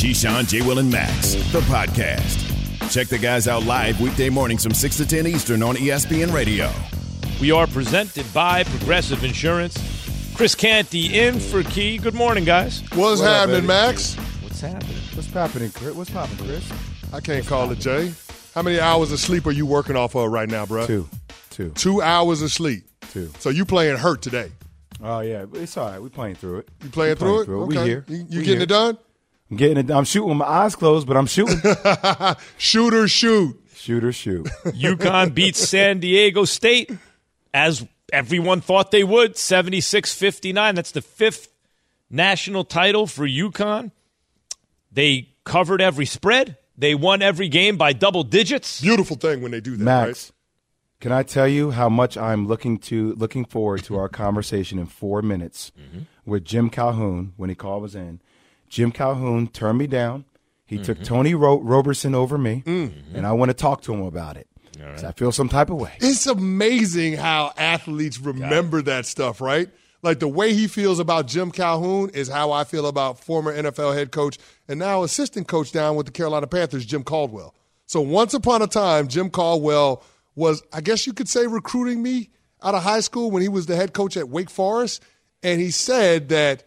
Keyshawn, J. Will, and Max, the podcast. Check the guys out live weekday mornings from 6 to 10 Eastern on ESPN Radio. We are presented by Progressive Insurance. Chris Canty in for Key. Good morning, guys. What's What happening, Eddie? Max? What's happening? What's happening, Chris? What's popping, Chris? I can't call it Jay. How many hours of sleep are you working off of right now, bro? Two, two, Two hours of sleep. two. So you playing hurt today? Oh yeah, it's all right. We playing through it. You playing We through it? We Okay. here. You, you We getting here. it done? I'm getting it. I'm shooting with my eyes closed, but I'm shooting. Shooter, shoot. shoot or shoot. UConn beats San Diego State as everyone thought they would 76 59. That's the fifth national title for UConn. They covered every spread, they won every game by double digits. Beautiful thing when they do that, Max, can I tell you how much I'm looking to looking forward to our conversation in four minutes mm-hmm. with Jim Calhoun when he called us in. Jim Calhoun turned me down. He took Tony Ro- Robertson over me, and I want to talk to him about it. 'Cause I feel some type of way. It's amazing how athletes remember that stuff, right? Like the way he feels about Jim Calhoun is how I feel about former NFL head coach and now assistant coach down with the Carolina Panthers, Jim Caldwell. So once upon a time, Jim Caldwell was, I guess you could say, recruiting me out of high school when he was the head coach at Wake Forest. And he said that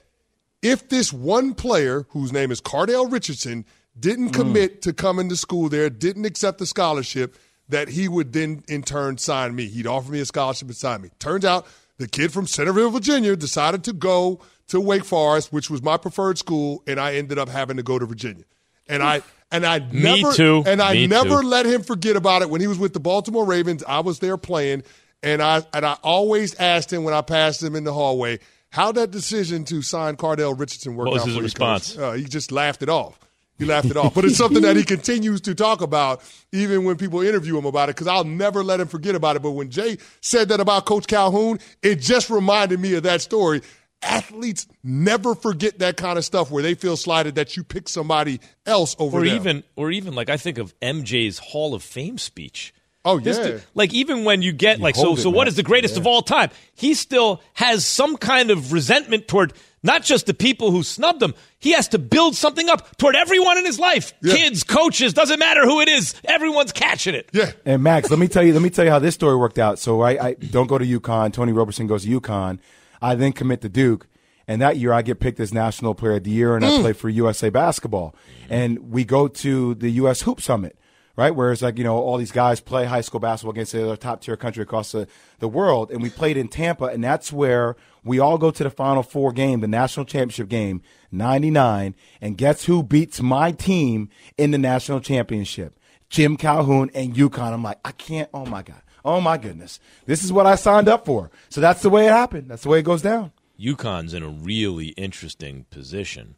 if this one player, whose name is Cardell Richardson, didn't mm. commit to coming to school there, didn't accept the scholarship, that he would then in turn sign me. He'd offer me a scholarship and sign me. Turns out the kid from Centerville, Virginia, decided to go to Wake Forest, which was my preferred school, and I ended up having to go to Virginia. And I and I Me never too. and I Me never too. let him forget about it when he was with the Baltimore Ravens. I was there playing, and I and I always asked him when I passed him in the hallway how that decision to sign Cardell Richardson worked What was out his for you, response? Uh, he just laughed it off. He laughed it off. But it's something that he continues to talk about, even when people interview him about it, because I'll never let him forget about it. But when Jay said that about Coach Calhoun, it just reminded me of that story. Athletes never forget that kind of stuff where they feel slighted that you pick somebody else over Or them. even, or even like I think of MJ's Hall of Fame speech. Oh, This yeah. dude- like even when you get like so hold so what man. is the greatest of all time? He still has some kind of resentment toward not just the people who snubbed him. He has to build something up toward everyone in his life. Yeah. Kids, coaches, doesn't matter who it is. Everyone's catching it. yeah. And Max, let me tell you, let me tell you how this story worked out. So I, I don't go to UConn. Tony Robertson goes to UConn. I then commit to Duke. And that year I get picked as National Player of the Year and I mm. play for USA basketball. And we go to the US Hoop Summit, right? Whereas like, you know, all these guys play high school basketball against the other top tier country across the, the world. And we played in Tampa and that's where we all go to the final four game, the national championship game, 99. And guess who beats my team in the national championship? Jim Calhoun and UConn. I'm like, I can't. Oh my God. Oh my goodness. This is what I signed up for. So that's the way it happened. That's the way it goes down. UConn's in a really interesting position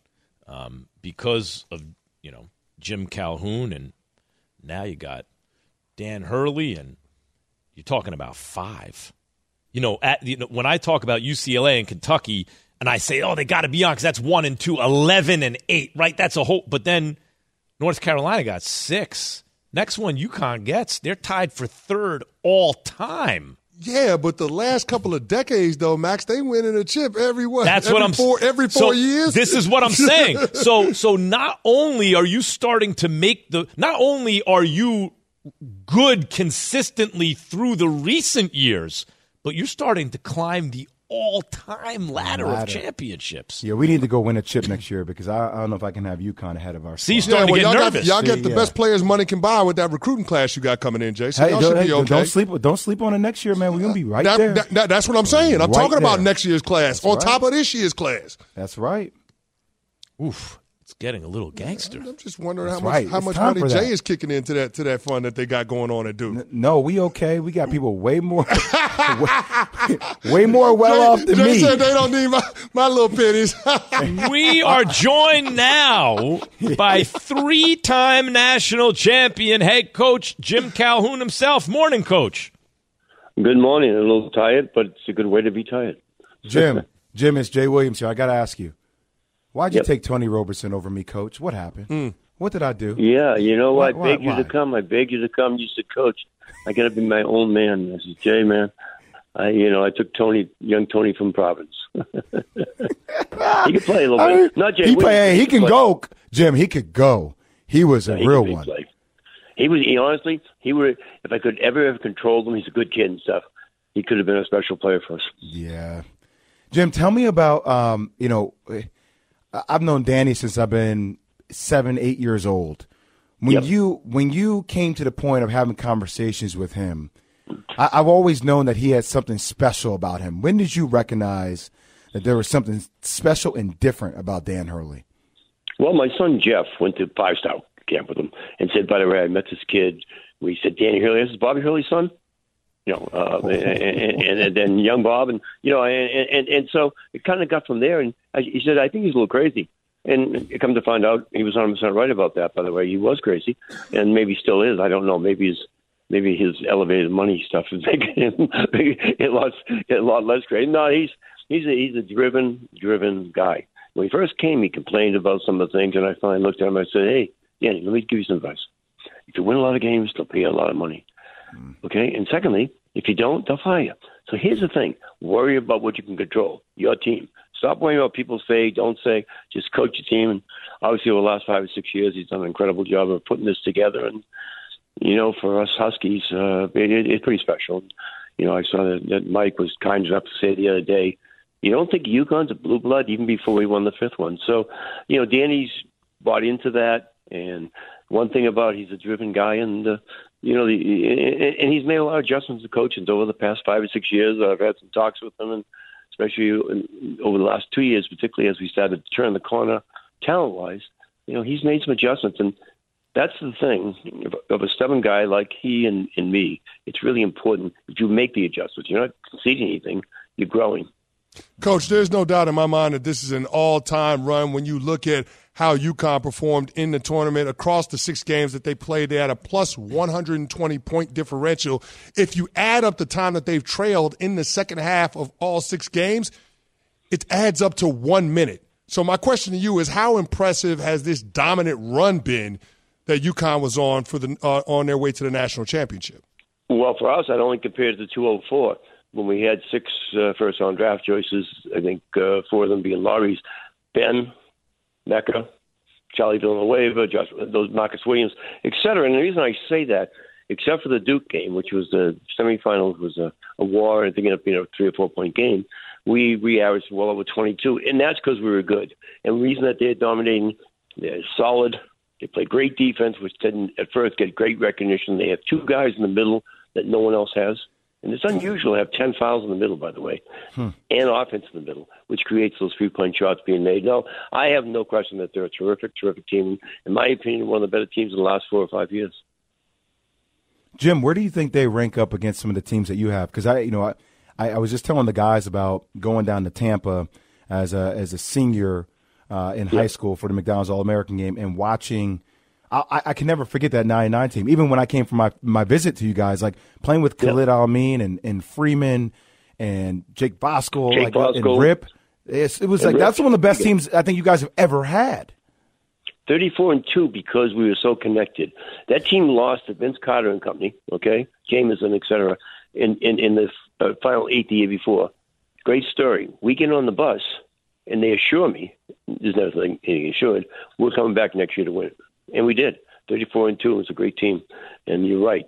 um, because of you know Jim Calhoun, and now you got Dan Hurley, and you're talking about five. You know, at you know, when I talk about UCLA and Kentucky, and I say, oh, they got to be on because that's one and two, 11 and eight, right? That's a whole. But then North Carolina got six. Next one UConn gets, they're tied for third all time. Yeah, but the last couple of decades, though, Max, they winning a chip every what? That's every what I'm four, every so four years. This is what I'm saying. So so not only are you starting to make the not only are you good consistently through the recent years, but you're starting to climb the all-time ladder, of championships. Yeah, we need to go win a chip next year because I, I don't know if I can have UConn ahead of our. See, squad. yeah, well, to get y'all nervous. got y'all get the Yeah. best players money can buy with that recruiting class you got coming in, Jay. So Hey, y'all don't, should hey, be okay. don't sleep. Don't sleep on it next year, man. We're gonna be right That- there. that- that- that's what I'm saying. I'm Right talking about next year's class on right. top of this year's class. That's right. Oof, it's getting a little gangster. I'm just wondering That's how much right. how It's much money Jay is kicking into that to that fund that they got going on at Duke. No, we okay. We got people way more, way, way more well off than Jay me. said they don't need my, my little pennies. We are joined now by three-time national champion head coach Jim Calhoun himself. Morning, coach. Good morning. A little tired, but it's a good way to be tired. Jim, Jim, it's Jay Williams here. I got to ask you, why'd you Yep. take Tony Robertson over me, Coach? What happened? What did I do? Yeah, you know, Why- I why- begged you why? to come. I begged you to come. You said, Coach, I got to be my own man. I said, Jay, man, I, you know, I took Tony, young Tony from Providence. he can play a little I mean, bit. Not Jay he, play, he can play. go, Jim. He could go. He was a He real one. play. He was he, honestly, he would. If I could ever have controlled him, he's a good kid and stuff. He could have been a special player for us. Yeah, Jim. Tell me about um. You know, I've known Danny since I've been seven, eight years old. When Yep. you when you came to the point of having conversations with him, I, I've always known that he had something special about him. When did you recognize that there was something special and different about Dan Hurley? Well, my son Jeff went to five star camp with him and said, "By the way, I met this kid." We said, "Danny Hurley, this is Bobby Hurley's son." You know, uh, and, and, and then young Bob, and you know, and and, and so it kind of got from there. And I, he said, "I think he's a little crazy." And come to find out, he was 100 percent right about that. By the way, he was crazy, and maybe still is. I don't know. Maybe his maybe his elevated money stuff is making him a lot a lot less crazy. No, he's he's a, he's a driven driven guy. When he first came, he complained about some of the things, and I finally looked at him. and I said, "Hey, Danny, let me give you some advice. If you win a lot of games, they'll pay you a lot of money. Okay, and secondly, if you don't, they'll fire you. So here's the thing: worry about what you can control, your team. Stop worrying about people say, don't say. Just coach your team. And obviously, over the last five or six years, he's done an incredible job of putting this together. And you know, for us Huskies, uh, it, it, it's pretty special. You know, I saw that, that Mike was kind enough to say the other day, you don't think UConn's a blue blood even before we won the fifth one. So, you know, Danny's bought into that. And one thing about he's a driven guy, and uh, you know, the, and he's made a lot of adjustments to coaches over the past five or six years. I've had some talks with him, and especially over the last two years, particularly as we started to turn the corner talent-wise. You know, he's made some adjustments, and that's the thing of a stubborn guy like he and, and me. It's really important that you make the adjustments. You're not conceding anything; you're growing. Coach, there's no doubt in my mind that this is an all time run when you look at how UConn performed in the tournament across the six games that they played. They had a plus 120 point differential. If you add up the time that they've trailed in the second half of all six games, it adds up to one minute. So, my question to you is how impressive has this dominant run been that UConn was on for the uh, on their way to the national championship? Well, for us, I'd only compare it to 204 when we had six uh, first round draft choices. I think uh, four of them being lotteries. Ben, Mecca, Charlie Villanueva, Josh, those Marcus Williams, et cetera. And the reason I say that, except for the Duke game, which was the semifinals, was a, a war, I think it ended up being a three or four point game. We we averaged well over 22, and that's because we were good. And the reason that they're dominating, they're solid. They play great defense, which didn't at first get great recognition. They have two guys in the middle that no one else has. And it's unusual to have 10 fouls in the middle, by the way, and offense in the middle, which creates those three point shots being made. No, I have no question that they're a terrific, terrific team. In my opinion, one of the better teams in the last four or five years. Jim, where do you think they rank up against some of the teams that you have? Because I, you know, I, I was just telling the guys about going down to Tampa as a as a senior uh, in high school for the McDonald's All American game and watching. I, I can never forget that '99 team. Even when I came from my my visit to you guys, like playing with Khalid El-Amin and, and Freeman and Jake Voskuhl, Jake like Bosco. and Rip. It's, it was And like Rip. that's one of the best teams I think you guys have ever had. 34 and 2 because we were so connected. That team lost to Vince Carter and company, okay? Jamison, et cetera, in, in, in the uh, final eight the year before. Great story. We get on the bus, and they assure me, there's nothing anything assured, we're coming back next year to win. And we did. 34 and 2. It was a great team. And you're right.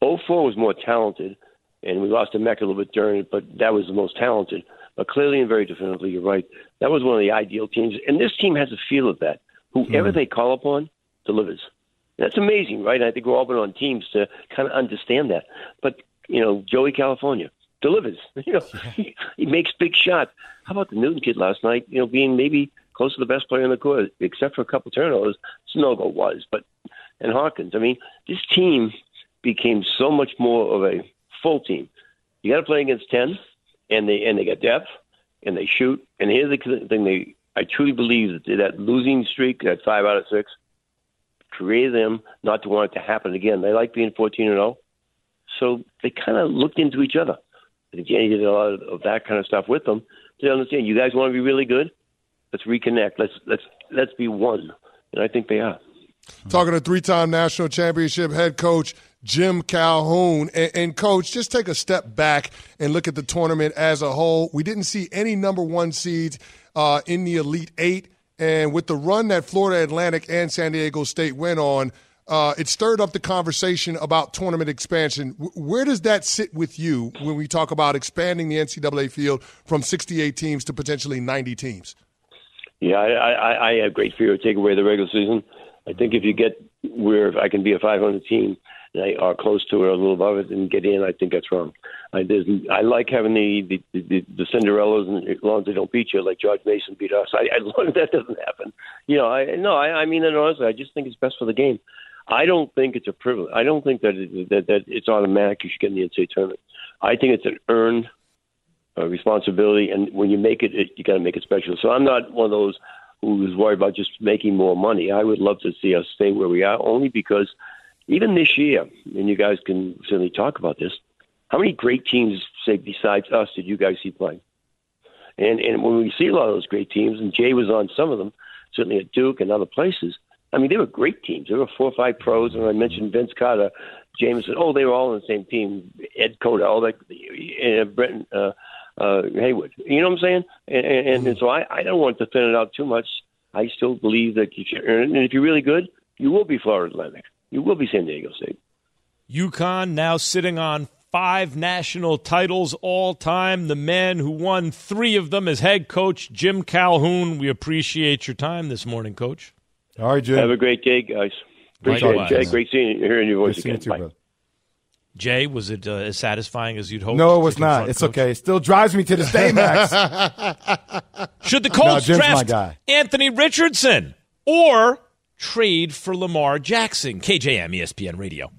04 was more talented, and we lost to Mecca a little bit during it, but that was the most talented. But clearly and very definitively, you're right. That was one of the ideal teams. And this team has a feel of that. Whoever hmm. they call upon delivers. That's amazing, right? I think we're all been on teams to kind of understand that. But, you know, Joey Calcaterra delivers. You know, he, he makes big shots. How about the Newton kid last night? You know, being maybe close to the best player in the court, except for a couple turnovers. Sanogo was, but and Hawkins. I mean, this team became so much more of a full team. You got to play against ten, and they and they got depth, and they shoot. And here's the thing: they I truly believe that that losing streak, that five out of six, created them not to want it to happen again. They like being 14 and 0, so they kind of looked into each other. I think Danny did a lot of, that kind of stuff with them to understand. You guys want to be really good? Let's reconnect. Let's let's let's be one. And I think they are. Talking to three time national championship head coach Jim Calhoun. And, and, coach, just take a step back and look at the tournament as a whole. We didn't see any number one seeds uh, in the Elite Eight. And with the run that Florida Atlantic and San Diego State went on, uh, it stirred up the conversation about tournament expansion. W- where does that sit with you when we talk about expanding the NCAA field from 68 teams to potentially 90 teams? Yeah, I, I, I have great fear of taking away the regular season. I think if you get where I can be a 500 team and I are close to it or a little above it and get in, I think that's wrong. I, I like having the the, the the Cinderellas and as long as they don't beat you, like George Mason beat us. I, as long as that doesn't happen, you know. I no, I, I mean honestly. I just think it's best for the game. I don't think it's a privilege. I don't think that it, that that it's automatic. You should get in the NCAA tournament. I think it's an earned uh, responsibility, and when you make it, it you got to make it special. So I'm not one of those who's worried about just making more money. I would love to see us stay where we are, only because even this year, and you guys can certainly talk about this. How many great teams, say besides us, did you guys see playing? And and when we see a lot of those great teams, and Jay was on some of them, certainly at Duke and other places. I mean, they were great teams. There were four or five pros, and I mentioned Vince Carter, Jamison. Oh, they were all on the same team. Ed Cota, all that, and Brendan. Uh, uh, Haywood. You know what I'm saying? And, and, and so I, I don't want to thin it out too much. I still believe that you should earn it. And if you're really good, you will be Florida Atlantic. You will be San Diego State. UConn now sitting on five national titles all time. The man who won three of them as head coach, Jim Calhoun. We appreciate your time this morning, Coach. All right, Jim. Have a great day, guys. Appreciate it, Jay. Great seeing you, hearing your voice again. Too, Jay, was it uh, as satisfying as you'd hoped? No, it was not. It's coach? okay. It still drives me to this day, Max. Should the Colts no, draft Anthony Richardson or trade for Lamar Jackson? KJM ESPN Radio.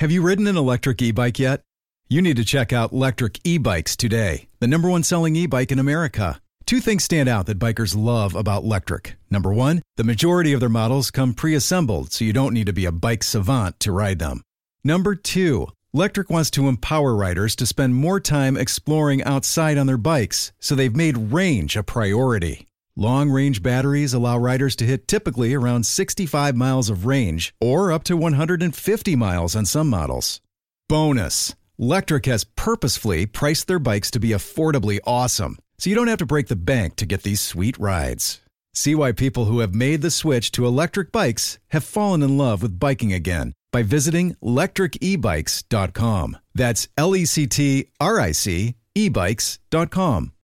Have you ridden an electric e-bike yet? You need to check out Lectric E-Bikes today, the number one selling e-bike in America. Two things stand out that bikers love about Lectric. Number one, the majority of their models come pre-assembled, so you don't need to be a bike savant to ride them. Number two, Lectric wants to empower riders to spend more time exploring outside on their bikes, so they've made range a priority. Long range batteries allow riders to hit typically around 65 miles of range or up to 150 miles on some models. Bonus Lectric has purposefully priced their bikes to be affordably awesome, so you don't have to break the bank to get these sweet rides. See why people who have made the switch to electric bikes have fallen in love with biking again by visiting lectricebikes.com. That's L E C T R I C ebikes.com.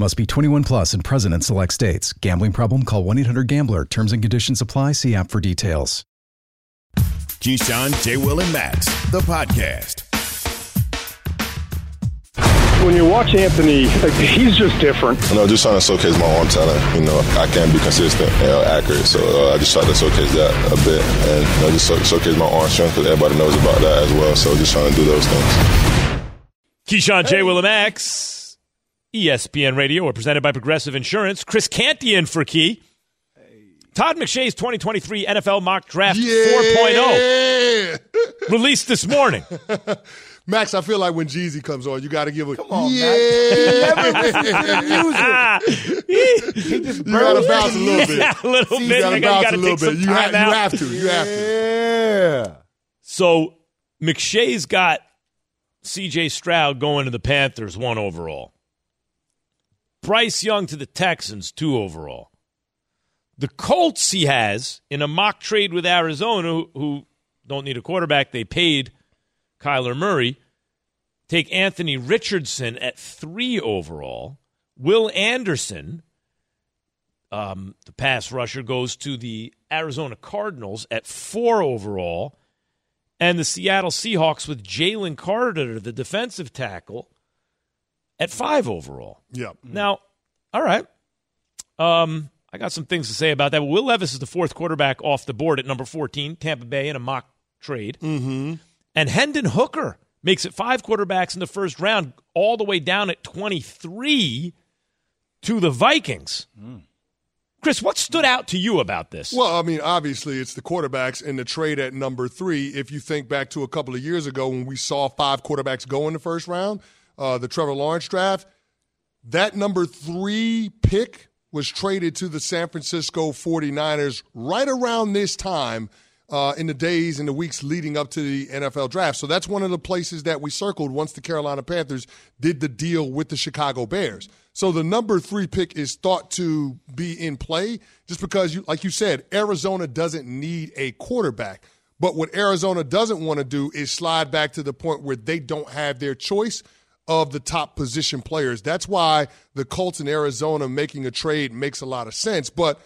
Must be 21 plus and present in select states. Gambling problem? Call 1 800 GAMBLER. Terms and conditions apply. See app for details. Keyshawn, J. Will, and Max, the podcast. When you watch Anthony, he's just different. You know, just trying to showcase my arm talent. You know, I can't be consistent and accurate, so uh, I just try to showcase that a bit, and you know, just showcase my arm strength because everybody knows about that as well. So just trying to do those things. Keyshawn, J. Will, and Max. ESPN Radio are presented by Progressive Insurance. Chris Canty in for Key. Todd McShay's 2023 NFL Mock Draft oh. yeah. 4.0 released this morning. Max, I feel like when Jeezy comes on, you got to give a come on, yeah. Max. he just you got to bounce a little bit. Yeah, a little bit. You got to bounce a little bit. You, ha- you have to. You have to. Yeah. So McShay's got C.J. Stroud going to the Panthers one overall. Bryce Young to the Texans, two overall. The Colts he has in a mock trade with Arizona, who, who don't need a quarterback, they paid Kyler Murray. Take Anthony Richardson at three overall. Will Anderson, um, the pass rusher, goes to the Arizona Cardinals at four overall. And the Seattle Seahawks with Jalen Carter, the defensive tackle, at five overall. Yeah. Now, all right. Um, I got some things to say about that. Will Levis is the fourth quarterback off the board at number 14, Tampa Bay in a mock trade. Mm-hmm. And Hendon Hooker makes it five quarterbacks in the first round, all the way down at 23 to the Vikings. Mm. Chris, what stood out to you about this? Well, I mean, obviously, it's the quarterbacks and the trade at number three. If you think back to a couple of years ago when we saw five quarterbacks go in the first round, uh, the Trevor Lawrence draft, that number three pick was traded to the San Francisco 49ers right around this time uh, in the days and the weeks leading up to the NFL draft. So that's one of the places that we circled once the Carolina Panthers did the deal with the Chicago Bears. So the number three pick is thought to be in play just because, you, like you said, Arizona doesn't need a quarterback. But what Arizona doesn't want to do is slide back to the point where they don't have their choice of the top position players. That's why the Colts in Arizona making a trade makes a lot of sense. But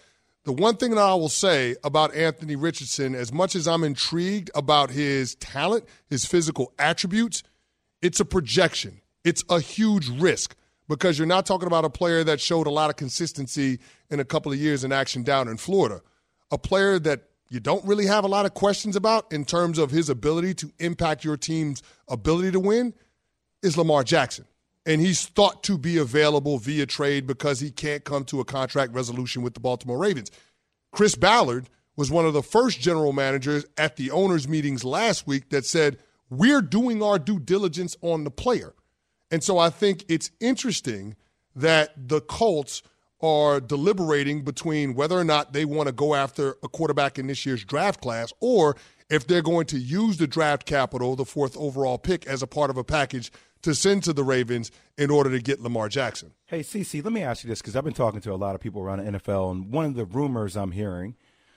the one thing that I will say about Anthony Richardson, as much as I'm intrigued about his talent, his physical attributes, it's a projection. It's a huge risk because you're not talking about a player that showed a lot of consistency in a couple of years in action down in Florida. A player that you don't really have a lot of questions about in terms of his ability to impact your team's ability to win is Lamar Jackson and he's thought to be available via trade because he can't come to a contract resolution with the Baltimore Ravens. Chris Ballard was one of the first general managers at the owners' meetings last week that said, We're doing our due diligence on the player. And so I think it's interesting that the Colts are deliberating between whether or not they want to go after a quarterback in this year's draft class or if they're going to use the draft capital, the fourth overall pick, as a part of a package to send to the Ravens in order to get Lamar Jackson. Hey, CC, let me ask you this because I've been talking to a lot of people around the NFL, and one of the rumors I'm hearing,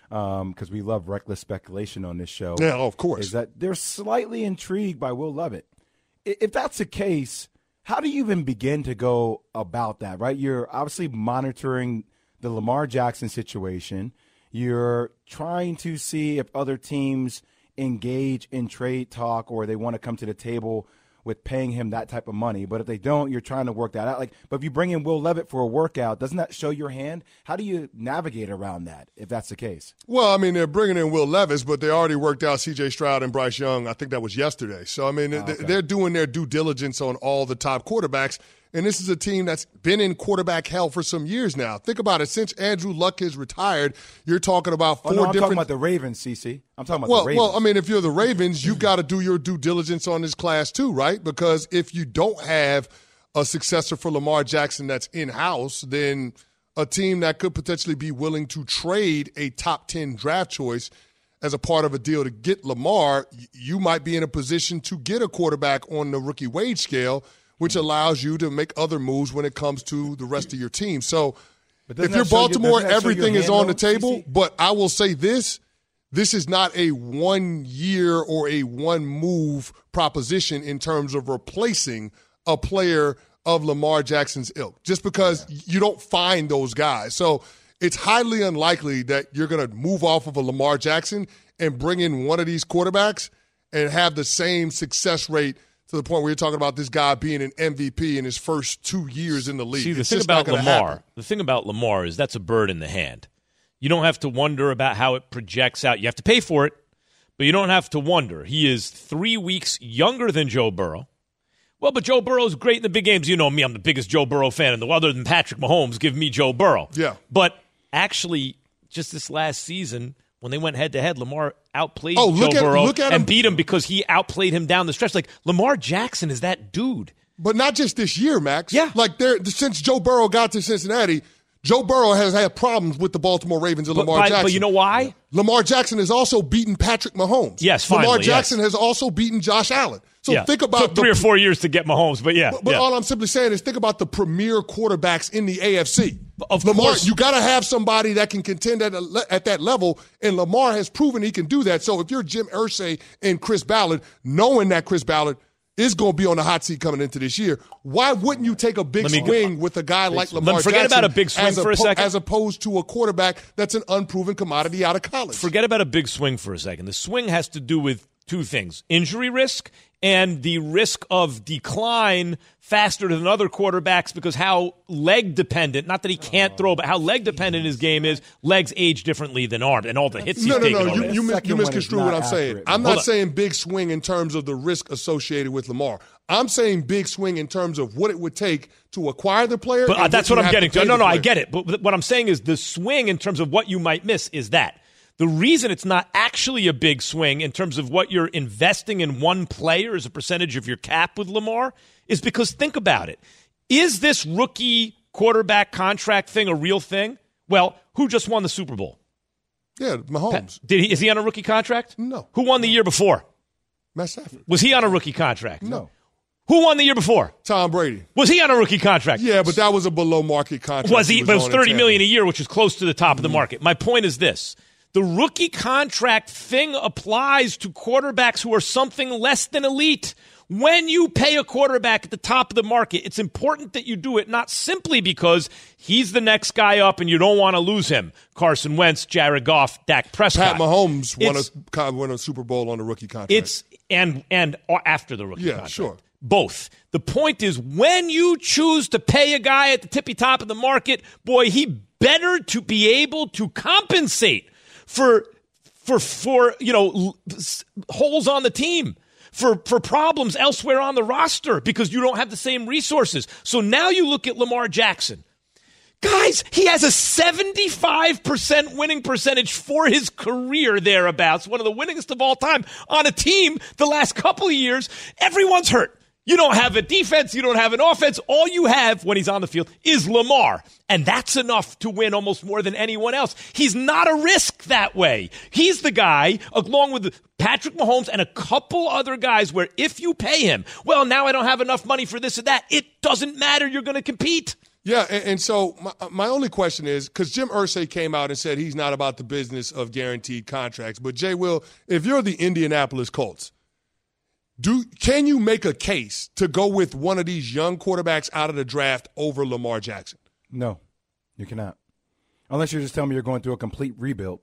because um, we love reckless speculation on this show, yeah, of course, is that they're slightly intrigued by Will Levis. If that's the case, how do you even begin to go about that? Right, you're obviously monitoring the Lamar Jackson situation. You're trying to see if other teams engage in trade talk or they want to come to the table with paying him that type of money. But if they don't, you're trying to work that out. Like, but if you bring in Will Levis for a workout, doesn't that show your hand? How do you navigate around that if that's the case? Well, I mean, they're bringing in Will Levis, but they already worked out C.J. Stroud and Bryce Young. I think that was yesterday. So I mean, oh, okay. they're doing their due diligence on all the top quarterbacks. And this is a team that's been in quarterback hell for some years now. Think about it. Since Andrew Luck has retired, you're talking about four oh, no, I'm different. talking about the Ravens, CC. I'm talking about well, the Ravens. Well, I mean, if you're the Ravens, you got to do your due diligence on this class too, right? Because if you don't have a successor for Lamar Jackson that's in house, then a team that could potentially be willing to trade a top 10 draft choice as a part of a deal to get Lamar, you might be in a position to get a quarterback on the rookie wage scale which allows you to make other moves when it comes to the rest of your team. So if you're Baltimore, you, everything is on the table. CC? But I will say this this is not a one year or a one move proposition in terms of replacing a player of Lamar Jackson's ilk, just because yeah. you don't find those guys. So it's highly unlikely that you're going to move off of a Lamar Jackson and bring in one of these quarterbacks and have the same success rate to the point where you're talking about this guy being an MVP in his first two years in the league. See, the it's thing about Lamar, happen. the thing about Lamar is that's a bird in the hand. You don't have to wonder about how it projects out. You have to pay for it, but you don't have to wonder. He is three weeks younger than Joe Burrow. Well, but Joe Burrow's great in the big games. You know me; I'm the biggest Joe Burrow fan in the world. other than Patrick Mahomes. Give me Joe Burrow. Yeah, but actually, just this last season when they went head to head, Lamar outplayed oh, Joe at, Burrow and beat him because he outplayed him down the stretch. Like Lamar Jackson is that dude. But not just this year, Max. Yeah. Like there since Joe Burrow got to Cincinnati, Joe Burrow has had problems with the Baltimore Ravens and but, Lamar Jackson. But you know why? Lamar Jackson has also beaten Patrick Mahomes. Yes, finally, Lamar Jackson yes. has also beaten Josh Allen. So yeah. think about Took three the, or four years to get Mahomes, but yeah. But, but yeah. all I'm simply saying is think about the premier quarterbacks in the AFC. Of Lamar, course. you got to have somebody that can contend at, a, at that level, and Lamar has proven he can do that. So if you're Jim Irsay and Chris Ballard, knowing that Chris Ballard is going to be on the hot seat coming into this year. Why wouldn't you take a big swing go, with a guy like Lamar forget Jackson about a big swing for a, a second. as opposed to a quarterback that's an unproven commodity out of college? Forget about a big swing for a second. The swing has to do with two things injury risk and the risk of decline faster than other quarterbacks because how leg dependent, not that he can't throw, but how leg dependent his game is, legs age differently than arms and all the hits he's No, no, no. You, already. you, mis- you one misconstrue what I'm saying. accurate, I'm not saying big swing in terms of the risk associated with Lamar. I'm saying big swing in terms of what it would take to acquire the player. But uh, that's you what I'm getting to. No, the no, I get it. But what I'm saying is the swing in terms of what you might miss is that. The reason it's not actually a big swing in terms of what you're investing in one player as a percentage of your cap with Lamar is because think about it. Is this rookie quarterback contract thing a real thing? Well, who just won the Super Bowl? Yeah, Mahomes. Did he is he on a rookie contract? No. Who won the year before? Matt Stafford. Was he on a rookie contract? No. Who won the year before? Tom Brady. Was he on a rookie contract? Yeah, but that was a below market contract. was he? But it was thirty million a year, which is close to the top Mm-hmm. of the market. My point is this: the rookie contract thing applies to quarterbacks who are something less than elite. When you pay a quarterback at the top of the market, it's important that you do it not simply because he's the next guy up and you don't want to lose him. Carson Wentz, Jared Goff, Dak Prescott. Pat Mahomes won a, won a Super Bowl on a rookie contract. it's and and uh, after the rookie Yeah, contract. sure. Both. The point is when you choose to pay a guy at the tippy top of the market, boy, he better to be able to compensate for for for you know holes on the team. For, for problems elsewhere on the roster because you don't have the same resources. So now you look at Lamar Jackson. Guys, he has a 75% winning percentage for his career thereabouts, one of the winningest of all time on a team the last couple of years. Everyone's hurt. You don't have a defense, you don't have an offense. All you have when he's on the field is Lamar. And that's enough to win almost more than anyone else. He's not a risk that way. He's the guy, along with Patrick Mahomes and a couple other guys, where if you pay him, well, now I don't have enough money for this or that. It doesn't matter. You're going to compete. Yeah, and, and so my, my only question is because Jim Irsay came out and said he's not about the business of guaranteed contracts. But Jay Will, if you're the Indianapolis Colts, do can you make a case to go with one of these young quarterbacks out of the draft over Lamar Jackson? No, you cannot. Unless you're just telling me you're going through a complete rebuild.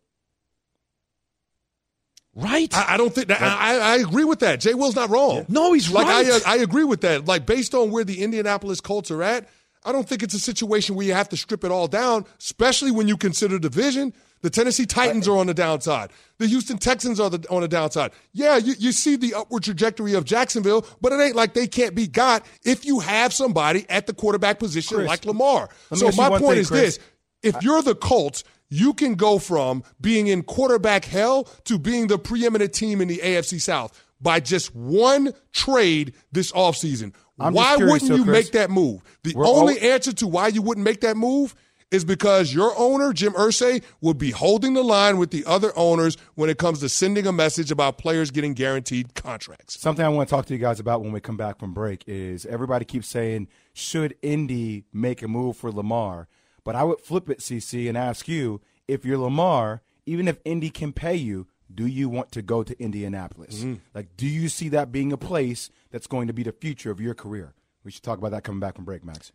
Right? I, I don't think that. I, I agree with that. Jay Will's not wrong. No, he's like right. I, I agree with that. Like based on where the Indianapolis Colts are at, I don't think it's a situation where you have to strip it all down, especially when you consider division. The Tennessee Titans are on the downside. The Houston Texans are the, on the downside. Yeah, you, you see the upward trajectory of Jacksonville, but it ain't like they can't be got if you have somebody at the quarterback position Chris, like Lamar. So my point thing, is Chris. this. If you're the Colts, you can go from being in quarterback hell to being the preeminent team in the AFC South by just one trade this offseason. Why wouldn't though, you Chris. make that move? The only all- answer to why you wouldn't make that move is because your owner, Jim Irsay, would be holding the line with the other owners when it comes to sending a message about players getting guaranteed contracts. Something I want to talk to you guys about when we come back from break is everybody keeps saying, should Indy make a move for Lamar? But I would flip it, CC, and ask you if you're Lamar, even if Indy can pay you, do you want to go to Indianapolis? Mm-hmm. Like, do you see that being a place that's going to be the future of your career? We should talk about that coming back from break, Max.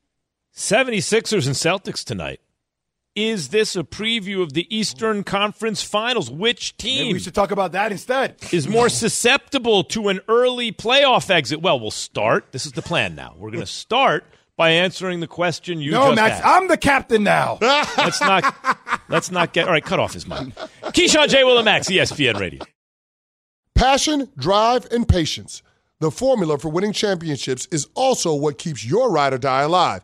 76ers and Celtics tonight. Is this a preview of the Eastern Conference Finals? Which Maybe team we should talk about that instead. is more susceptible to an early playoff exit? Well, we'll start. This is the plan now. We're going to start by answering the question you No, just Max, asked. I'm the captain now. Let's not let's not get all right. Cut off his mic. Keyshawn J. Will and Max, ESPN Radio. Passion, drive, and patience. The formula for winning championships is also what keeps your ride or die alive.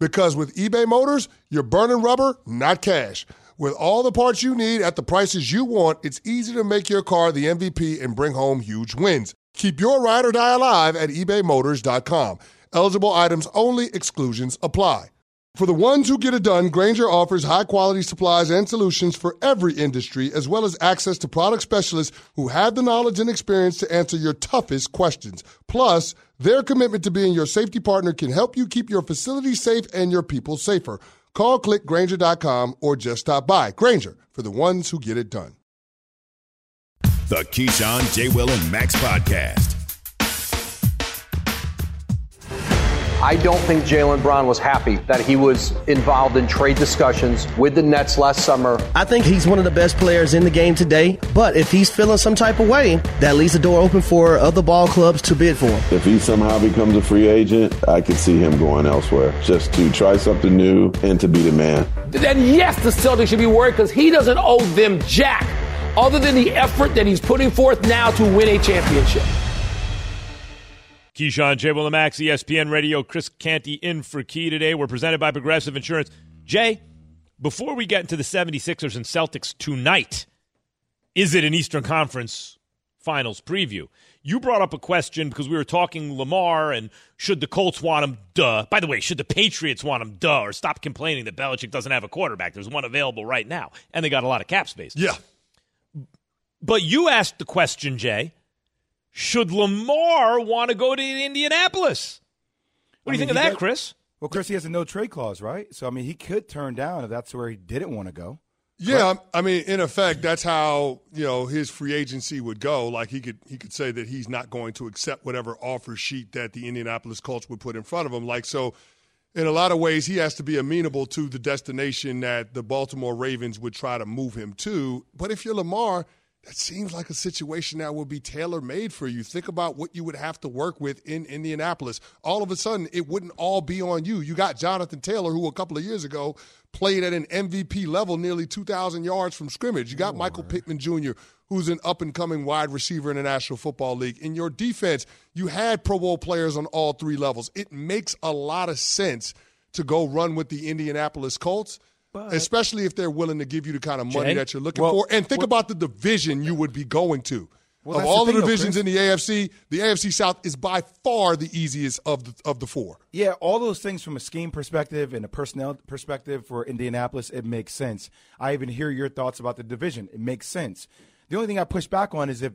Because with eBay Motors, you're burning rubber, not cash. With all the parts you need at the prices you want, it's easy to make your car the MVP and bring home huge wins. Keep your ride or die alive at ebaymotors.com. Eligible items only, exclusions apply. For the ones who get it done, Grainger offers high quality supplies and solutions for every industry, as well as access to product specialists who have the knowledge and experience to answer your toughest questions. Plus, their commitment to being your safety partner can help you keep your facility safe and your people safer. Call clickgrainger.com or just stop by. Grainger for the ones who get it done. The Keyshawn, J. Will, and Max podcast. I don't think Jaylen Brown was happy that he was involved in trade discussions with the Nets last summer. I think he's one of the best players in the game today, but if he's feeling some type of way, that leaves the door open for other ball clubs to bid for him. If he somehow becomes a free agent, I could see him going elsewhere just to try something new and to be the man. Then, yes, the Celtics should be worried because he doesn't owe them jack other than the effort that he's putting forth now to win a championship. Keyshawn, J. Max, ESPN Radio, Chris Canty in for Key today. We're presented by Progressive Insurance. Jay, before we get into the 76ers and Celtics tonight, is it an Eastern Conference Finals preview? You brought up a question because we were talking Lamar and should the Colts want him? Duh. By the way, should the Patriots want him? Duh. Or stop complaining that Belichick doesn't have a quarterback. There's one available right now, and they got a lot of cap space. Yeah. But you asked the question, Jay should Lamar want to go to Indianapolis? What do you think of that, got, Chris? Well, Chris, he has a no trade clause, right? So, I mean, he could turn down if that's where he didn't want to go. Yeah, I mean, in effect, that's how you know his free agency would go. Like he could he could say that he's not going to accept whatever offer sheet that the Indianapolis Colts would put in front of him. Like so, in a lot of ways, he has to be amenable to the destination that the Baltimore Ravens would try to move him to. But if you're Lamar, that seems like a situation that would be tailor made for you. Think about what you would have to work with in Indianapolis. All of a sudden, it wouldn't all be on you. You got Jonathan Taylor, who a couple of years ago played at an MVP level, nearly 2,000 yards from scrimmage. You got Michael Pittman Jr., who's an up and coming wide receiver in the National Football League. In your defense, you had Pro Bowl players on all three levels. It makes a lot of sense to go run with the Indianapolis Colts. But, Especially if they're willing to give you the kind of money Jay? that you're looking Well, for. And think well- about the division you would be going to. Well, of all the the, thing, though, divisions Chris. in the AFC, the AFC South is by far the easiest of the of the four. Yeah, all those things from a scheme perspective and a personnel perspective for Indianapolis, it makes sense. I even hear your thoughts about the division. It makes sense. The only thing I push back on is if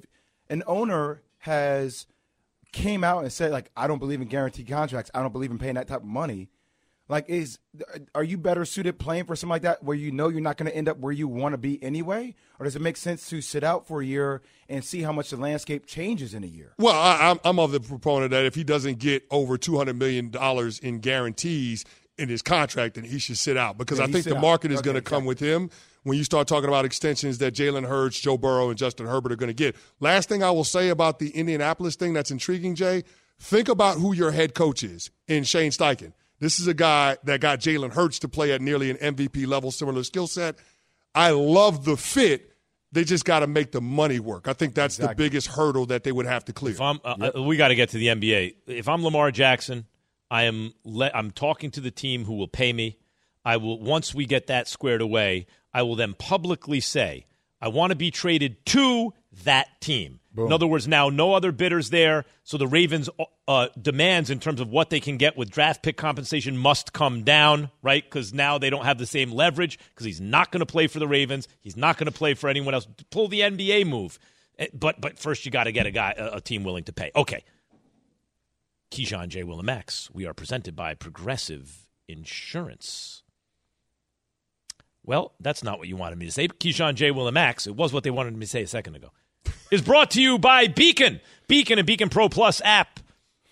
an owner has came out and said like I don't believe in guaranteed contracts, I don't believe in paying that type of money. Like is are you better suited playing for something like that where you know you're not going to end up where you want to be anyway, or does it make sense to sit out for a year and see how much the landscape changes in a year? Well, I, I'm, I'm of the proponent that if he doesn't get over two hundred million dollars in guarantees in his contract, then he should sit out because Yeah, I think the out. market is Okay, going to come with him when you start talking about extensions that Jalen Hurts, Joe Burrow, and Justin Herbert are going to get. Last thing I will say about the Indianapolis thing that's intriguing, Jay. Think about who your head coach is in Shane Steichen. This is a guy that got Jalen Hurts to play at nearly an MVP level, similar skill set. I love the fit. They just got to make the money work. I think that's the biggest hurdle that they would have to clear. If I'm, uh, uh, we got to get to the NBA. If I'm Lamar Jackson, I am. Le- I'm talking to the team who will pay me. I will once we get that squared away. I will then publicly say I want to be traded to that team. In other words, now no other bidders there, so the Ravens' uh, demands in terms of what they can get with draft pick compensation must come down, right? Because now they don't have the same leverage. Because he's not going to play for the Ravens, he's not going to play for anyone else. Pull the NBA move, Eh, but but first you got to get a guy, a, team willing to pay. Okay, Keyshawn J. Will and Max. We are presented by Progressive Insurance. Well, that's not what you wanted me to say. Keyshawn J. Will and Max. It was what they wanted me to say a second ago. Is brought to you by Beacon. Beacon and Beacon Pro Plus app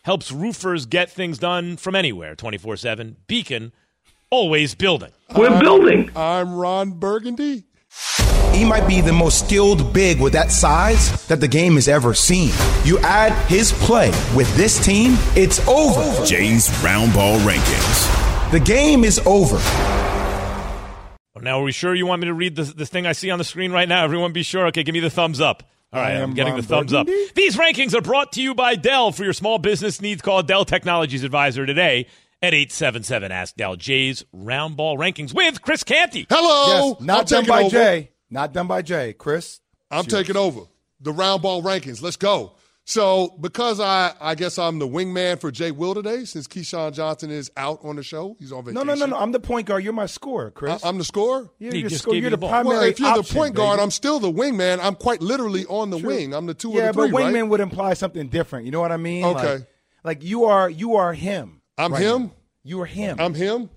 helps roofers get things done from anywhere 24 7. Beacon, always building. We're building. I'm Ron Burgundy. He might be the most skilled big with that size that the game has ever seen. You add his play with this team, it's over. Jay's round ball rankings. The game is over. Now, are we sure you want me to read the, the thing I see on the screen right now? Everyone be sure. Okay, give me the thumbs up. All right, I I'm getting Ron the thumbs up. These rankings are brought to you by Dell. For your small business needs, call Dell Technologies Advisor today at 877 Ask Dell. Jay's round ball rankings with Chris Canty. Hello. Yes, not I'm done taking by over. Jay. Not done by Jay. Chris, I'm taking over the round ball rankings. Let's go. So because I I guess I'm the wingman for Jay Will today, since Keyshawn Johnson is out on the show, he's on No, vacation. no, no, no. no. I'm the point guard. You're my scorer, Chris. I, am the scorer. You're, He you're just score- you're the the ball. primary Well, if you're the point guard, baby. I'm still the wingman. I'm quite literally on the wing. I'm the two yeah, of the three, but wingman right? would imply something different. You know what I mean? Okay. Like, like you are you are him. I'm right him? now. You are him. I'm him.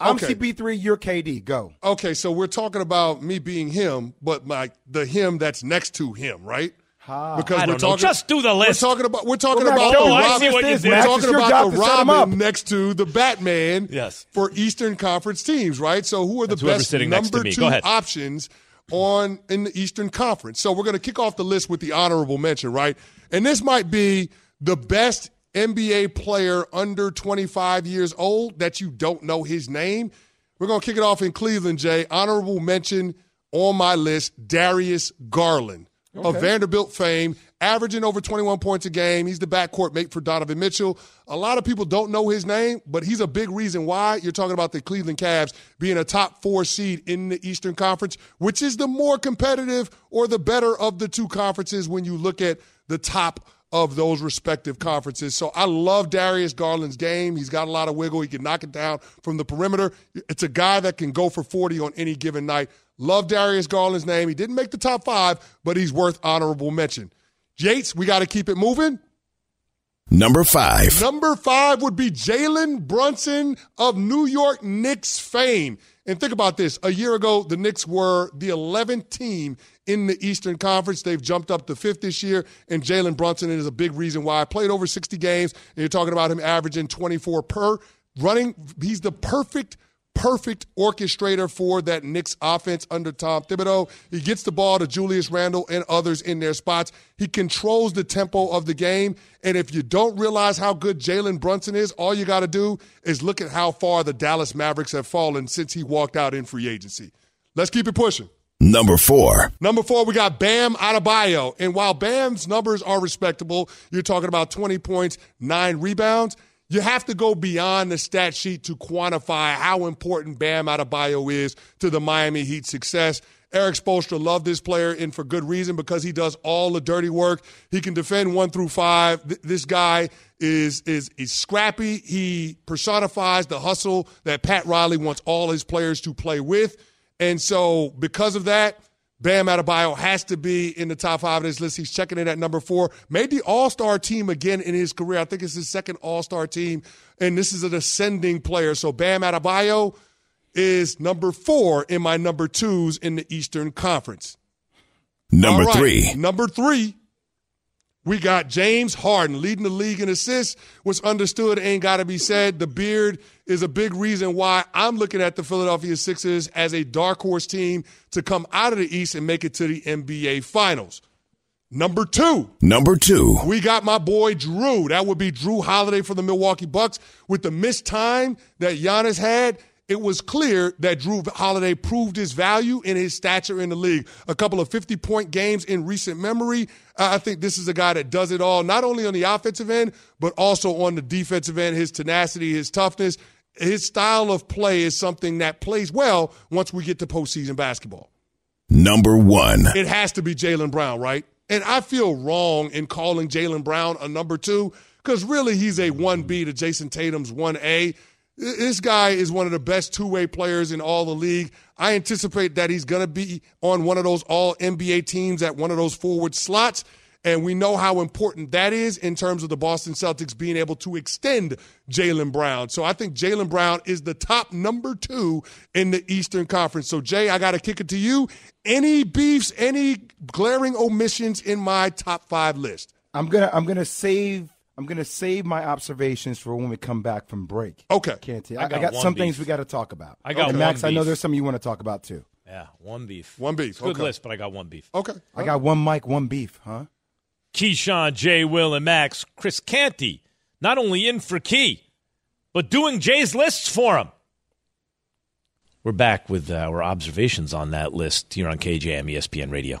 I'm okay. CP3. You're KD. Go. Okay, so we're talking about me being him, but like the him that's next to him, right? Because I we're don't know. talking, Just do the list. We're talking about we're talking Well, about Max, the I Robin. see what you Max, did. We're it's talking about the to set 'em Robin next to the Batman Yes. for Eastern Conference teams, right? So who are the That's best sitting next to number two options on in the Eastern Conference? So we're going to kick off the list with the honorable mention, right? And this might be the best NBA player under 25 years old that you don't know his name. We're going to kick it off in Cleveland, Jay. Honorable mention on my list Darius Garland of Vanderbilt fame, averaging over 21 points a game. He's the backcourt mate for Donovan Mitchell. A lot of people don't know his name, but he's a big reason why you're talking about the Cleveland Cavs being a top four seed in the Eastern Conference, which is the more competitive or the better of the two conferences when you look at the top of those respective conferences. So I love Darius Garland's game. He's got a lot of wiggle. He can knock it down from the perimeter. It's a guy that can go for 40 on any given night. Love Darius Garland's name. He didn't make the top five, but he's worth honorable mention. Yates, we got to keep it moving. Number five. Number five would be Jalen Brunson of New York Knicks fame. And think about this. A year ago, the Knicks were the 11th team in the Eastern Conference. They've jumped up to fifth this year, and Jalen Brunson is a big reason why. I Played over 60 games, and you're talking about him averaging 24 per. Running, he's the perfect perfect orchestrator for that Knicks offense under Tom Thibodeau. He gets the ball to Julius Randle and others in their spots. He controls the tempo of the game. And if you don't realize how good Jalen Brunson is, all you got to do is look at how far the Dallas Mavericks have fallen since he walked out in free agency. Let's keep it pushing. Number four. Number four, we got Bam Adebayo. And while Bam's numbers are respectable, you're talking about 20 points, nine rebounds. You have to go beyond the stat sheet to quantify how important Bam Adebayo is to the Miami Heat success. Erik Spoelstra loved this player, and for good reason because he does all the dirty work. He can defend one through five. Th- This guy is is is scrappy. He personifies the hustle that Pat Riley wants all his players to play with, and so because of that, Bam Adebayo has to be in the top five of this list. He's checking in at number four. Made the All Star team again in his career. I think it's his second All Star team, and this is an ascending player. So Bam Adebayo is number four in my number twos in the Eastern Conference. Number right, three. Number three. We got James Harden leading the league in assists. What's understood ain't got to be said. The beard is a big reason why I'm looking at the Philadelphia Sixers as a dark horse team to come out of the East and make it to the NBA Finals. Number two, Number two. we got my boy Jrue. That would be Jrue Holiday for the Milwaukee Bucks. With the missed time that Giannis had, it was clear that Jrue Holiday proved his value and his stature in the league. A couple of 50 point games in recent memory. I think this is a guy that does it all, not only on the offensive end, but also on the defensive end. His tenacity, his toughness, his style of play is something that plays well once we get to postseason basketball. Number one. It has to be Jaylen Brown, right? And I feel wrong in calling Jaylen Brown a number two because really he's a 1B to Jayson Tatum's 1A. This guy is one of the best two way players in all the league. I anticipate that he's going to be on one of those all NBA teams at one of those forward slots. And we know how important that is in terms of the Boston Celtics being able to extend Jaylen Brown. So I think Jaylen Brown is the top number two in the Eastern Conference. So, Jay, I got to kick it to you. Any beefs, any glaring omissions in my top five list? I'm gonna I'm gonna save I'm gonna save my observations for when we come back from break. Okay. Can't I, I I got got, some beef. things we got to talk about. I got And one Max. I know there's some you want to talk about too. Yeah, one beef. One beef. It's good Okay. list, but I got one beef. Okay. I got one mic, one beef, huh? Keyshawn, Jay, Will, and Max, Chris Canty, not only in for Key, but doing Jay's lists for him. We're back with uh, our observations on that list here on KJM ESPN Radio.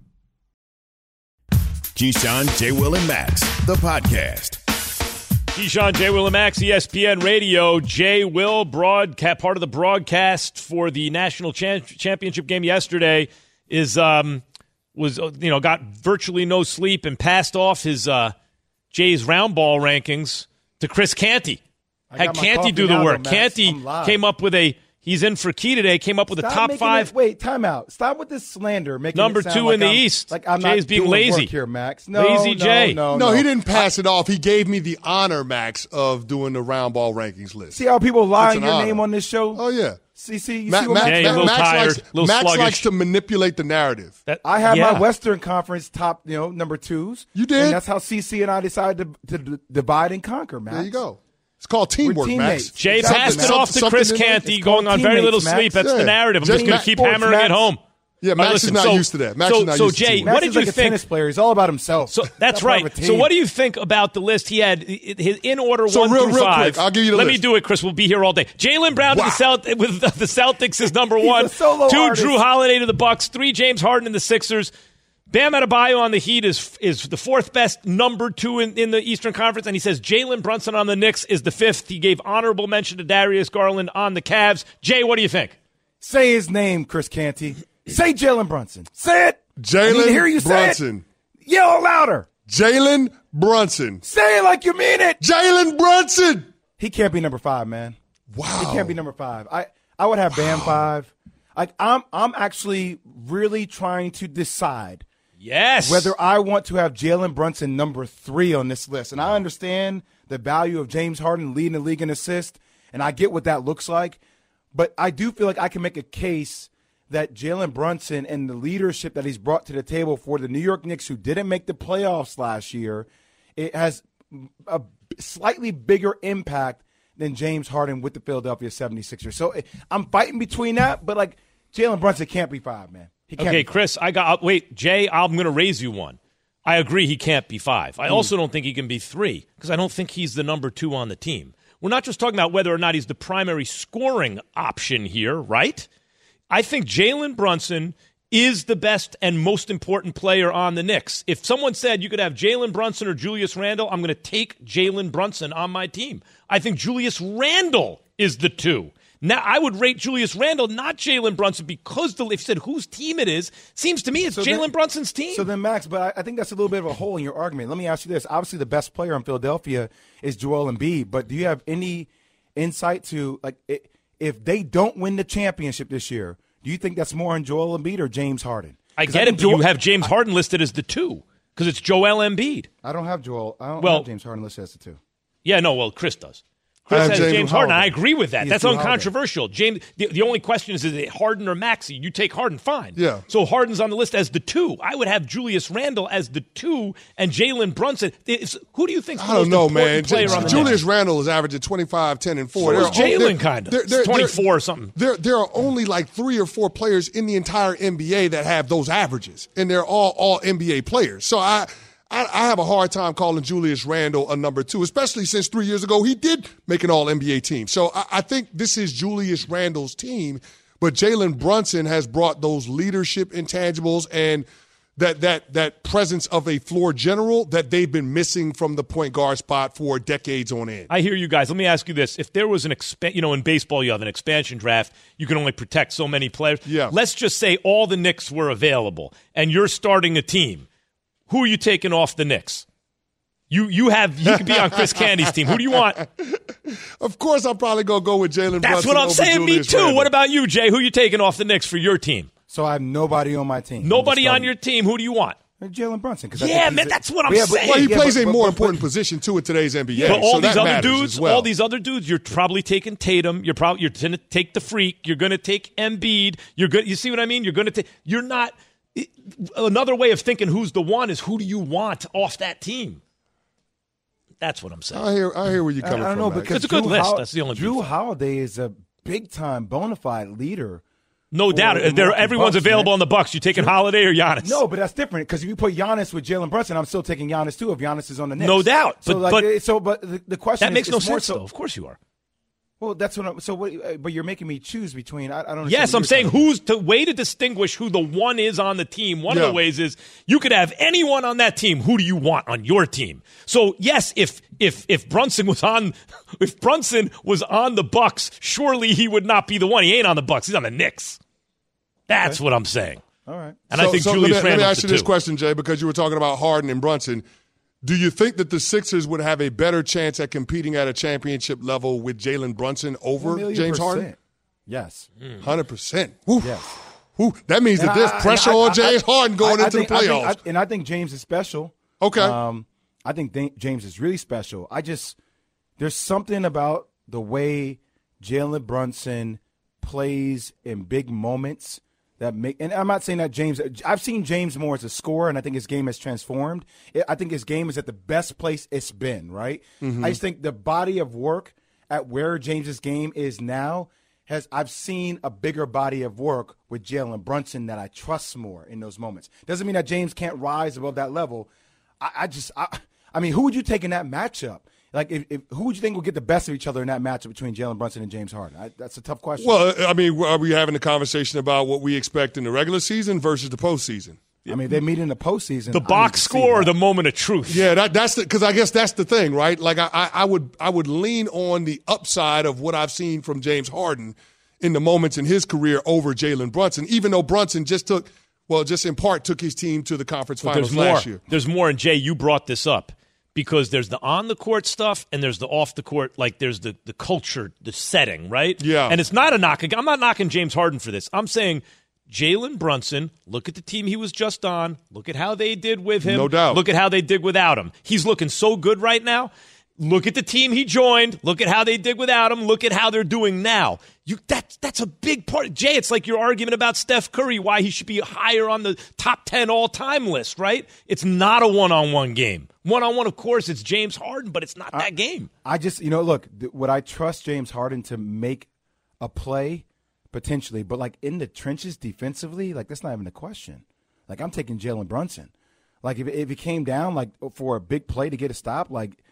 Keyshawn, J. Will, and Max, the podcast. Keyshawn, J. Will, and Max, ESPN Radio. J. Will, broadcast, part of the broadcast for the national cha- championship game yesterday, is um, was uh, you know got virtually no sleep and passed off his uh, Jay's round ball rankings to Chris Canty. I Had Canty do the work. though, Canty came up with a. He's in for key today. Came up with a Stop top five. It, wait, time out. Stop with this slander. Making Number two like in the I'm- East. Like I'm Jay's not being doing lazy. work here, Max. No, Lazy no, Jay. No, No, no, he didn't pass it off. He gave me the honor, Max, of doing the round ball rankings list. See how people lie It's on an your honor. name on this show? Oh yeah. See, see, you Ma- see what Max, Max, Yeah, Max tired, likes, Max sluggish. likes to manipulate the narrative. That- I had yeah. my Western Conference top, you know, number twos. You did? And that's how CC and I decided to, to d- divide and conquer, Max. There you go. It's called teamwork. Max. Jay Something- passed it off to something Chris in. Canty, going on very little teammates, sleep. Max. That's the narrative. I'm Just just going to keep Sports, hammering it home. Yeah, All right, Max listen, is not so- used to that. Max so, is not so used to Jay, teamwork. Max what did is you like a think? tennis player. He's all about himself. So that's Not part of right. So what do you think about the list? He had his in order So one real- through real five. quick, I'll give you the Let list. me do it, Chris. We'll be here all day. Jaylen Brown Wow. to the Celt with the, the Celtics is number He's a one. solo Two artist. Jrue Holiday to the Bucks. Three James Harden in the Sixers. Bam Adebayo on the Heat is is the fourth best number two in, in the Eastern Conference, and he says Jalen Brunson on the Knicks is the fifth. He gave honorable mention to Darius Garland on the Cavs. Jay, what do you think? Say his name, Chris Canty. Say Jalen Brunson. Say it. I need to Jalen hear you say Brunson. it. Yell louder. Jalen Brunson. Say it like you mean it. Jalen Brunson. He can't be number five, man. Wow. He can't be number five. I, I would have Bam five. Like I'm I'm actually really trying to decide Yes. whether I want to have Jalen Brunson number three on this list. And I understand the value of James Harden leading the league in assists, and I get what that looks like. But I do feel like I can make a case that Jalen Brunson and the leadership that he's brought to the table for the New York Knicks, who didn't make the playoffs last year, it has a slightly bigger impact than James Harden with the Philadelphia 76ers. So eh, I'm fighting between that, but like Jalen Brunson can't be five, man. He can't Okay. Chris, I got uh, wait, Jay, I'm going to raise you one. I agree he can't be 5. I hmm. also don't think he can be 3 because I don't think he's the number 2 on the team. We're not just talking about whether or not he's the primary scoring option here, right? I think Jalen Brunson is the best and most important player on the Knicks. If someone said you could have Jalen Brunson or Julius Randle, I'm going to take Jalen Brunson on my team. I think Julius Randle is the two. Now, I would rate Julius Randle, not Jalen Brunson, because the, if said whose team it is, seems to me it's So Jalen Brunson's team. So then, Max, but I, I think that's a little bit of a hole in your argument. Let me ask you this: obviously, the best player in Philadelphia is Joel Embiid, but do you have any insight to like i if they don't win the championship this year? Do you think that's more on Joel Embiid or James Harden? I get it, think but you have James Harden listed as the two because it's Joel Embiid. I don't have Joel. I don't Well- have James Harden listed as the two. Yeah, no, well, Chris does. I Chris has James James, Harden. Harden. I agree with that. He's That's uncontroversial. James. The, the only question is: Is it Harden or Maxey? You take Harden, fine. Yeah. So Harden's on the list as the two. I would have Julius Randle as the two, and Jalen Brunson. It's, who do you think? I don't know, man. Player J- Julius? Randle is averaging 25, 10, and 4. So There is are only- Jalen, kind of. there- 24 or something. There, there are only like three or four players in the entire NBA that have those averages, and they're all all NBA players. So I. I, I have a hard time calling Julius Randle a number two, especially since three years ago he did make an All NBA team. So I, I think this is Julius Randle's team, but Jalen Brunson has brought those leadership intangibles and that that that presence of a floor general that they've been missing from the point guard spot for decades on end. I hear you guys. Let me ask you this: If there was an expan, you know, in baseball you have an expansion draft, you can only protect so many players. Yeah. Let's just say all the Knicks were available, and you're starting a team. Who are you taking off the Knicks? You you have you could be on Chris Canty's team. Who do you want? Of course, I'm probably gonna go with Jalen. Brunson. That's Brunson what I'm over saying. Julius Me too. Randle. What about you, Jay? Who are you taking off the Knicks for your team? So I have nobody on my team. Nobody on your team. Who do you want? Jalen Brunson. Yeah, man, that's what I'm Yeah, saying. Well, he Yeah, plays but- a but- more but- important position too in today's NBA. But all so these that other dudes, well. all these other dudes, you're probably taking Tatum. You're probably you're going to take the freak. You're going to take Embiid. You're good. You see what I mean? You're going to take. You're not. It- another way of thinking who's the one is who do you want off that team? That's what I'm saying. I hear, I hear where you're coming I don't from. know because It's a good Jrue list. Hol- That's the only Jrue beautiful. Holiday is a big time bona fide leader. No doubt. the There, everyone's Bucks, available man. on the Bucks. You taking Holiday or Giannis? No, but that's different because if you put Giannis with Jalen Brunson, I'm still taking Giannis too. If Giannis is on the Knicks, No doubt. So, But- like, but- so, but the, the question that is- makes no sense. so- though. Of course you are. Well, that's what. I'm, so, what, uh, but you're making me choose between. I, I don't. understand Yes, I'm saying saying. who's the way to distinguish who the one is on the team. One of the ways is you could have anyone on that team. Who do you want on your team? So yes, if if if Brunson was on, if Brunson was on the Bucks, surely he would not be the one. He ain't on the Bucks. He's on the Knicks. That's what I'm saying. All right. And so, I think so Julius let me, let me ask you this two. question, Jay, because you were talking about Harden and Brunson. Do you think that the Sixers would have a better chance at competing at a championship level with Jalen Brunson over James percent. Harden? Yes. Hundred percent. Woo. Yes. Woo. That means that And there's I- I- pressure I- on I- James Harden going I- I into think- the I think- playoffs. I- and I think James is special. Okay. Um, I think th- James is really special. I just there's something about the way Jalen Brunson plays in big moments that make. And I'm not saying that James. I've seen James more as a scorer, and I think his game has transformed. I- think his game is at the best place it's been. Right. Mm-hmm. I just think the body of work at where James's game is now has I've seen a bigger body of work with Jalen Brunson that I trust more in those moments. Doesn't mean that James can't rise above that level. I, I just I, I mean, who would you take in that matchup? Like, if, if who would you think would get the best of each other in that matchup between Jalen Brunson and James Harden? I, that's a tough question. well, uh, I mean, are we having a conversation about what we expect in the regular season versus the postseason? I mean, they meet in the postseason. The I box score the moment of truth? Yeah, that, that's the because I guess that's the thing, right? Like I, I, I would I would lean on the upside of what I've seen from James Harden in the moments in his career over Jalen Brunson, even though Brunson just took well, just in part took his team to the conference But finals there's more. last year. There's more. And Jay, you brought this up because there's the on the court stuff and there's the off the court. Like there's the the culture, the setting, right? Yeah. And it's not a knock. I'm not knocking James Harden for this. I'm saying. Jalen Brunson, look at the team he was just on. Look at how they did with him. No doubt. Look at how they did without him. He's looking so good right now. Look at the team he joined. Look at how they did without him. Look at how they're doing now. You that that's a big part. Jay, it's like your argument about Steph Curry, why he should be higher on the top ten all time list, right? It's not a one on one game. One on one, of course, it's James Harden, but it's not that game. I just, you know, look, th- would I trust James Harden to make a play potentially, but like in the trenches defensively, like that's not even a question. Like I'm taking Jalen Brunson. Like if if it came down like for a big play to get a stop, like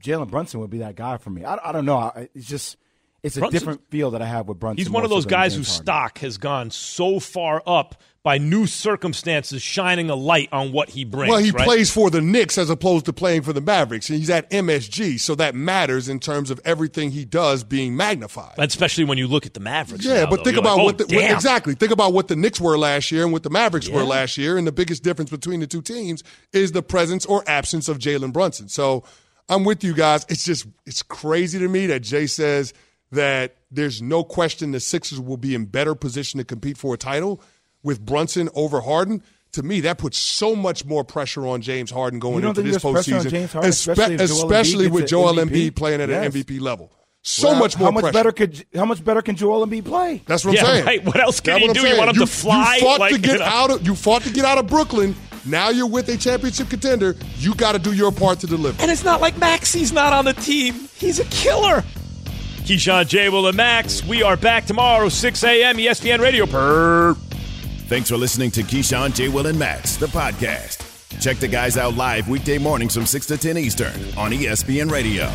Jalen Brunson would be that guy for me. I, I don't know. I, it's just it's a Brunson- different feel that I have with Brunson. He's one of those guys whose stock has gone so far up by new circumstances shining a light on what he brings. Well, he right? plays for the Knicks as opposed to playing for the Mavericks, and he's at MSG, so that matters in terms of everything he does being magnified. especially when you look at the Mavericks. Yeah, now, but though. think You're about like, what, oh, the, what damn. exactly. Think about what the Knicks were last year and what the Mavericks were last year, and the biggest difference between the two teams is the presence or absence of Jalen Brunson. So I'm with you guys. It's just it's crazy to me that Jay says that there's no question the Sixers will be in better position to compete for a title with Brunson over Harden. To me, that puts so much more pressure on James Harden going into think this there's pressure on postseason, James Harden, espe- especially if Joel Embiid especially with an Joel Embiid playing at Yes. an MVP level. So Well, much more How much pressure. better could how much better can Joel Embiid play? That's what Yeah, I'm saying. right. What else can That's he what I'm do? You want him saying. to fly? You fought Like, to get you know? out of. You fought to get out of Brooklyn. Now you're with a championship contender. You got to do your part to deliver. And it's not like Maxey's not on the team. He's a killer. Keyshawn J. Will and Max. We are back tomorrow, 6 a.m. ESPN Radio. Per. Thanks for listening to Keyshawn, J. Will, and Max, the podcast. Check the guys out live weekday mornings from 6 to 10 Eastern on ESPN Radio.